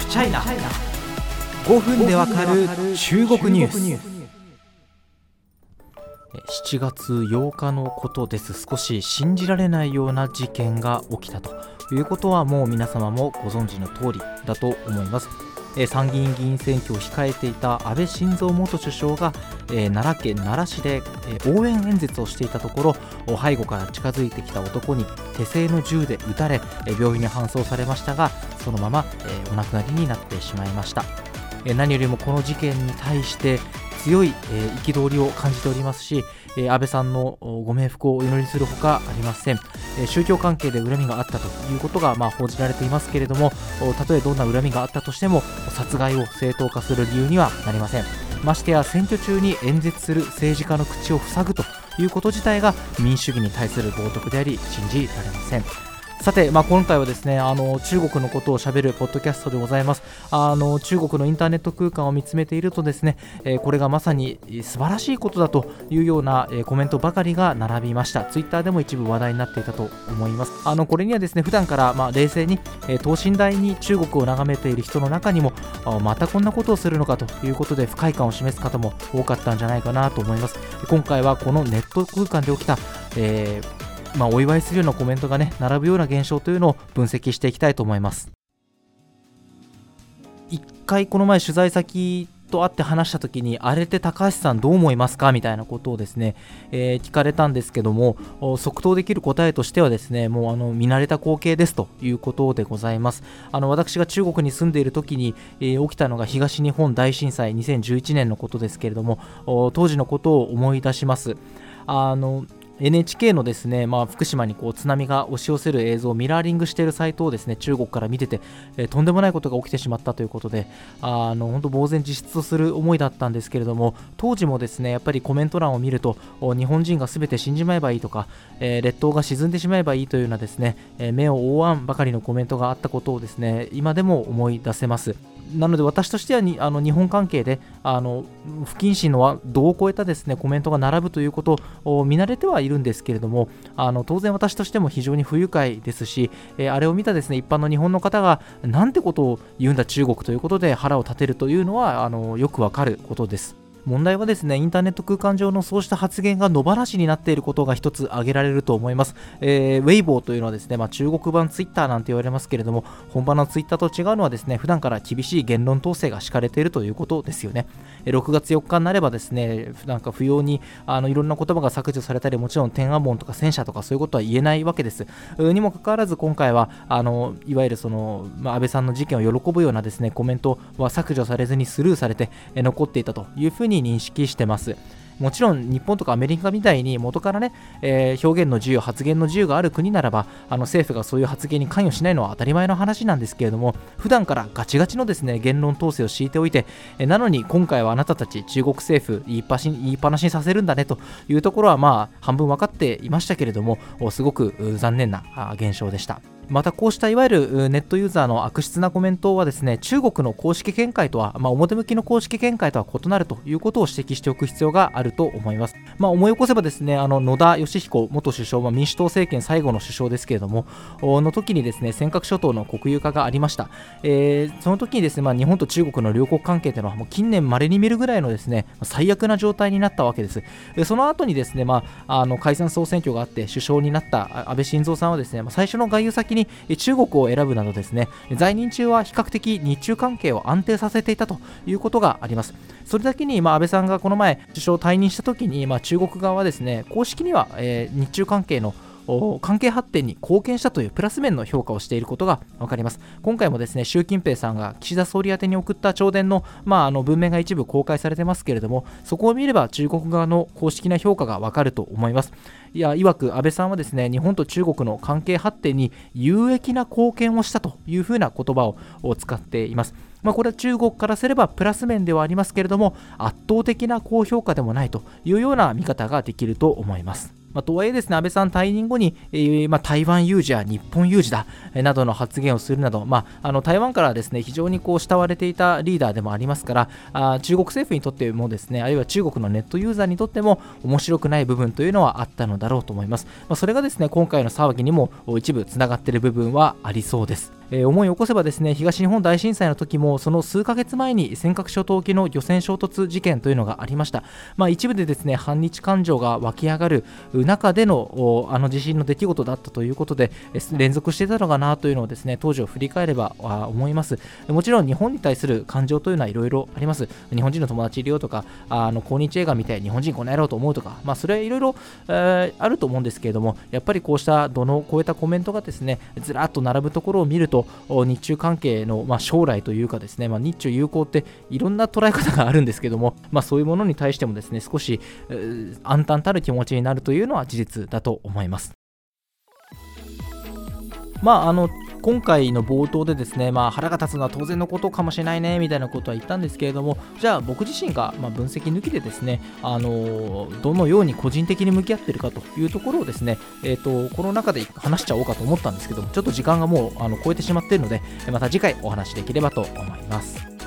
フチャイナ5分でわかる中国ニュース。7月8日のことです。少し信じられないような事件が起きたということはもう皆様もご存知の通りだと思います。参議院議員選挙を控えていた安倍晋三元首相が奈良県奈良市で応援演説をしていたところ背後から近づいてきた男に手製の銃で撃たれ病院に搬送されましたがそのままお亡くなりになってしまいました。何よりもこの事件に対して強い憤りを感じておりますし安倍さんのご冥福をお祈りするほかありません。え宗教関係で恨みがあったということがまあ報じられていますけれどもたとえどんな恨みがあったとしても殺害を正当化する理由にはなりません。ましてや選挙中に演説する政治家の口を塞ぐということ自体が民主主義に対する冒涜であり信じられません。さて、まあ、今回はですねあの中国のことをしゃべるポッドキャストでございます。あの中国のインターネット空間を見つめているとですね、えー、これがまさに素晴らしいことだというような、えー、コメントばかりが並びました。ツイッターでも一部話題になっていたと思います。あのこれにはですね普段からまあ冷静に、えー、等身大に中国を眺めている人の中にもまたこんなことをするのかということで不快感を示す方も多かったんじゃないかなと思います。今回はこのネット空間で起きた、えーまあ、お祝いするようなコメントがね並ぶような現象というのを分析していきたいと思います。一回この前取材先と会って話した時にあれって高橋さんどう思いますか？みたいなことをですね、えー、聞かれたんですけども即答できる答えとしてはですねもうあの見慣れた光景ですということでございます。あの私が中国に住んでいる時に、えー、起きたのが東日本大震災2011年のことですけれども当時のことを思い出します。あの NHK のですね、まあ、福島にこう津波が押し寄せる映像をミラーリングしているサイトをですね中国から見てて、えー、とんでもないことが起きてしまったということであの本当呆然自失とする思いだったんですけれども当時もですねやっぱりコメント欄を見ると日本人が全て死んじまえばいいとか、えー、列島が沈んでしまえばいいというようなですね、えー、目を覆わんばかりのコメントがあったことをですね今でも思い出せます。なので私としてはにあの日本関係であの不謹慎の度を超えたですねコメントが並ぶということを見慣れてはいるんですけれどもあの当然私としても非常に不愉快ですし、えー、あれを見たですね一般の日本の方がなんてことを言うんだ中国ということで腹を立てるというのはあのよくわかることです。問題はですねインターネット空間上のそうした発言が野放しになっていることが一つ挙げられると思います、えー、ウェイボーというのはですね、まあ、中国版ツイッターなんて言われますけれども本場のツイッターと違うのはですね普段から厳しい言論統制が敷かれているということですよね。6月4日になればですねなんか不要にあのいろんな言葉が削除されたりもちろん天安門とか戦車とかそういうことは言えないわけです。にもかかわらず今回はあのいわゆるその、まあ、安倍さんの事件を喜ぶようなですねコメントは削除されずにスルーされて残っていたというふうにに認識してます。もちろん日本とかアメリカみたいに元からね、えー、表現の自由、発言の自由がある国ならば、あの政府がそういう発言に関与しないのは当たり前の話なんですけれども、普段からガチガチのですね言論統制を敷いておいて、えなのに今回はあなたたち中国政府言いっぱし言いっぱなしにさせるんだねというところは、まあ、半分分かっていましたけれども、すごく残念な現象でした。またこうしたいわゆるネットユーザーの悪質なコメントはですね中国の公式見解とは、まあ、表向きの公式見解とは異なるということを指摘しておく必要があると思います。まあ、思い起こせばですねあの野田義彦元首相は民主党政権最後の首相ですけれどもの時にですね尖閣諸島の国有化がありました。えー、その時にですね、まあ、日本と中国の両国関係というのはもう近年稀に見るぐらいのですね最悪な状態になったわけです。でその後にですね、まあ、あの解散総選挙があって首相になった安倍晋三さんはですね、まあ、最初の外遊先にに中国を選ぶなどですね在任中は比較的日中関係を安定させていたということがあります。それだけに、まあ、安倍さんがこの前首相退任した時に、まあ、中国側はですね公式には、えー、日中関係の関係発展に貢献したというプラス面の評価をしていることが分かります今回もですね習近平さんが岸田総理宛てに送った朝電の,、まあ、あの文面が一部公開されてますけれどもそこを見れば中国側の公式な評価が分かると思いますいや曰く安倍さんはですね日本と中国の関係発展に有益な貢献をしたというふうな言葉を使っています。まあ、これは中国からすればプラス面ではありますけれども圧倒的な高評価でもないというような見方ができると思います。まあ、とはいえですね、安倍さん退任後に、えー、まあ、台湾有事や日本有事だ、えー、などの発言をするなど、まあ、あの台湾からですね、非常にこう慕われていたリーダーでもありますから、あ中国政府にとってもですね、あるいは中国のネットユーザーにとっても面白くない部分というのはあったのだろうと思います。まあ、それがですね、今回の騒ぎにも一部つながっている部分はありそうです。えー、思い起こせばですね東日本大震災の時もその数ヶ月前に尖閣諸島沖の漁船衝突事件というのがありました、まあ、一部でですね反日感情が湧き上がる中でのあの地震の出来事だったということで連続してたのかなというのをですね当時を振り返れば思います。もちろん日本に対する感情というのはいろいろあります。日本人の友達いるよとかあの抗日映画見て日本人この野郎と思うとかまあそれはいろいろあると思うんですけれどもやっぱりこうした度の超えたコメントがですねずらっと並ぶところを見ると日中関係の、まあ、将来というかですね、まあ、日中友好っていろんな捉え方があるんですけども、まあ、そういうものに対してもですね少し暗淡たる気持ちになるというのは事実だと思います。まあ、あの今回の冒頭でですね、まあ、腹が立つのは当然のことかもしれないねみたいなことは言ったんですけれどもじゃあ僕自身が、まあ、分析抜きでですね、あのどのように個人的に向き合ってるかというところをですね、えーと、この中で話しちゃおうかと思ったんですけどもちょっと時間がもうあの超えてしまっているのでまた次回お話しできればと思います。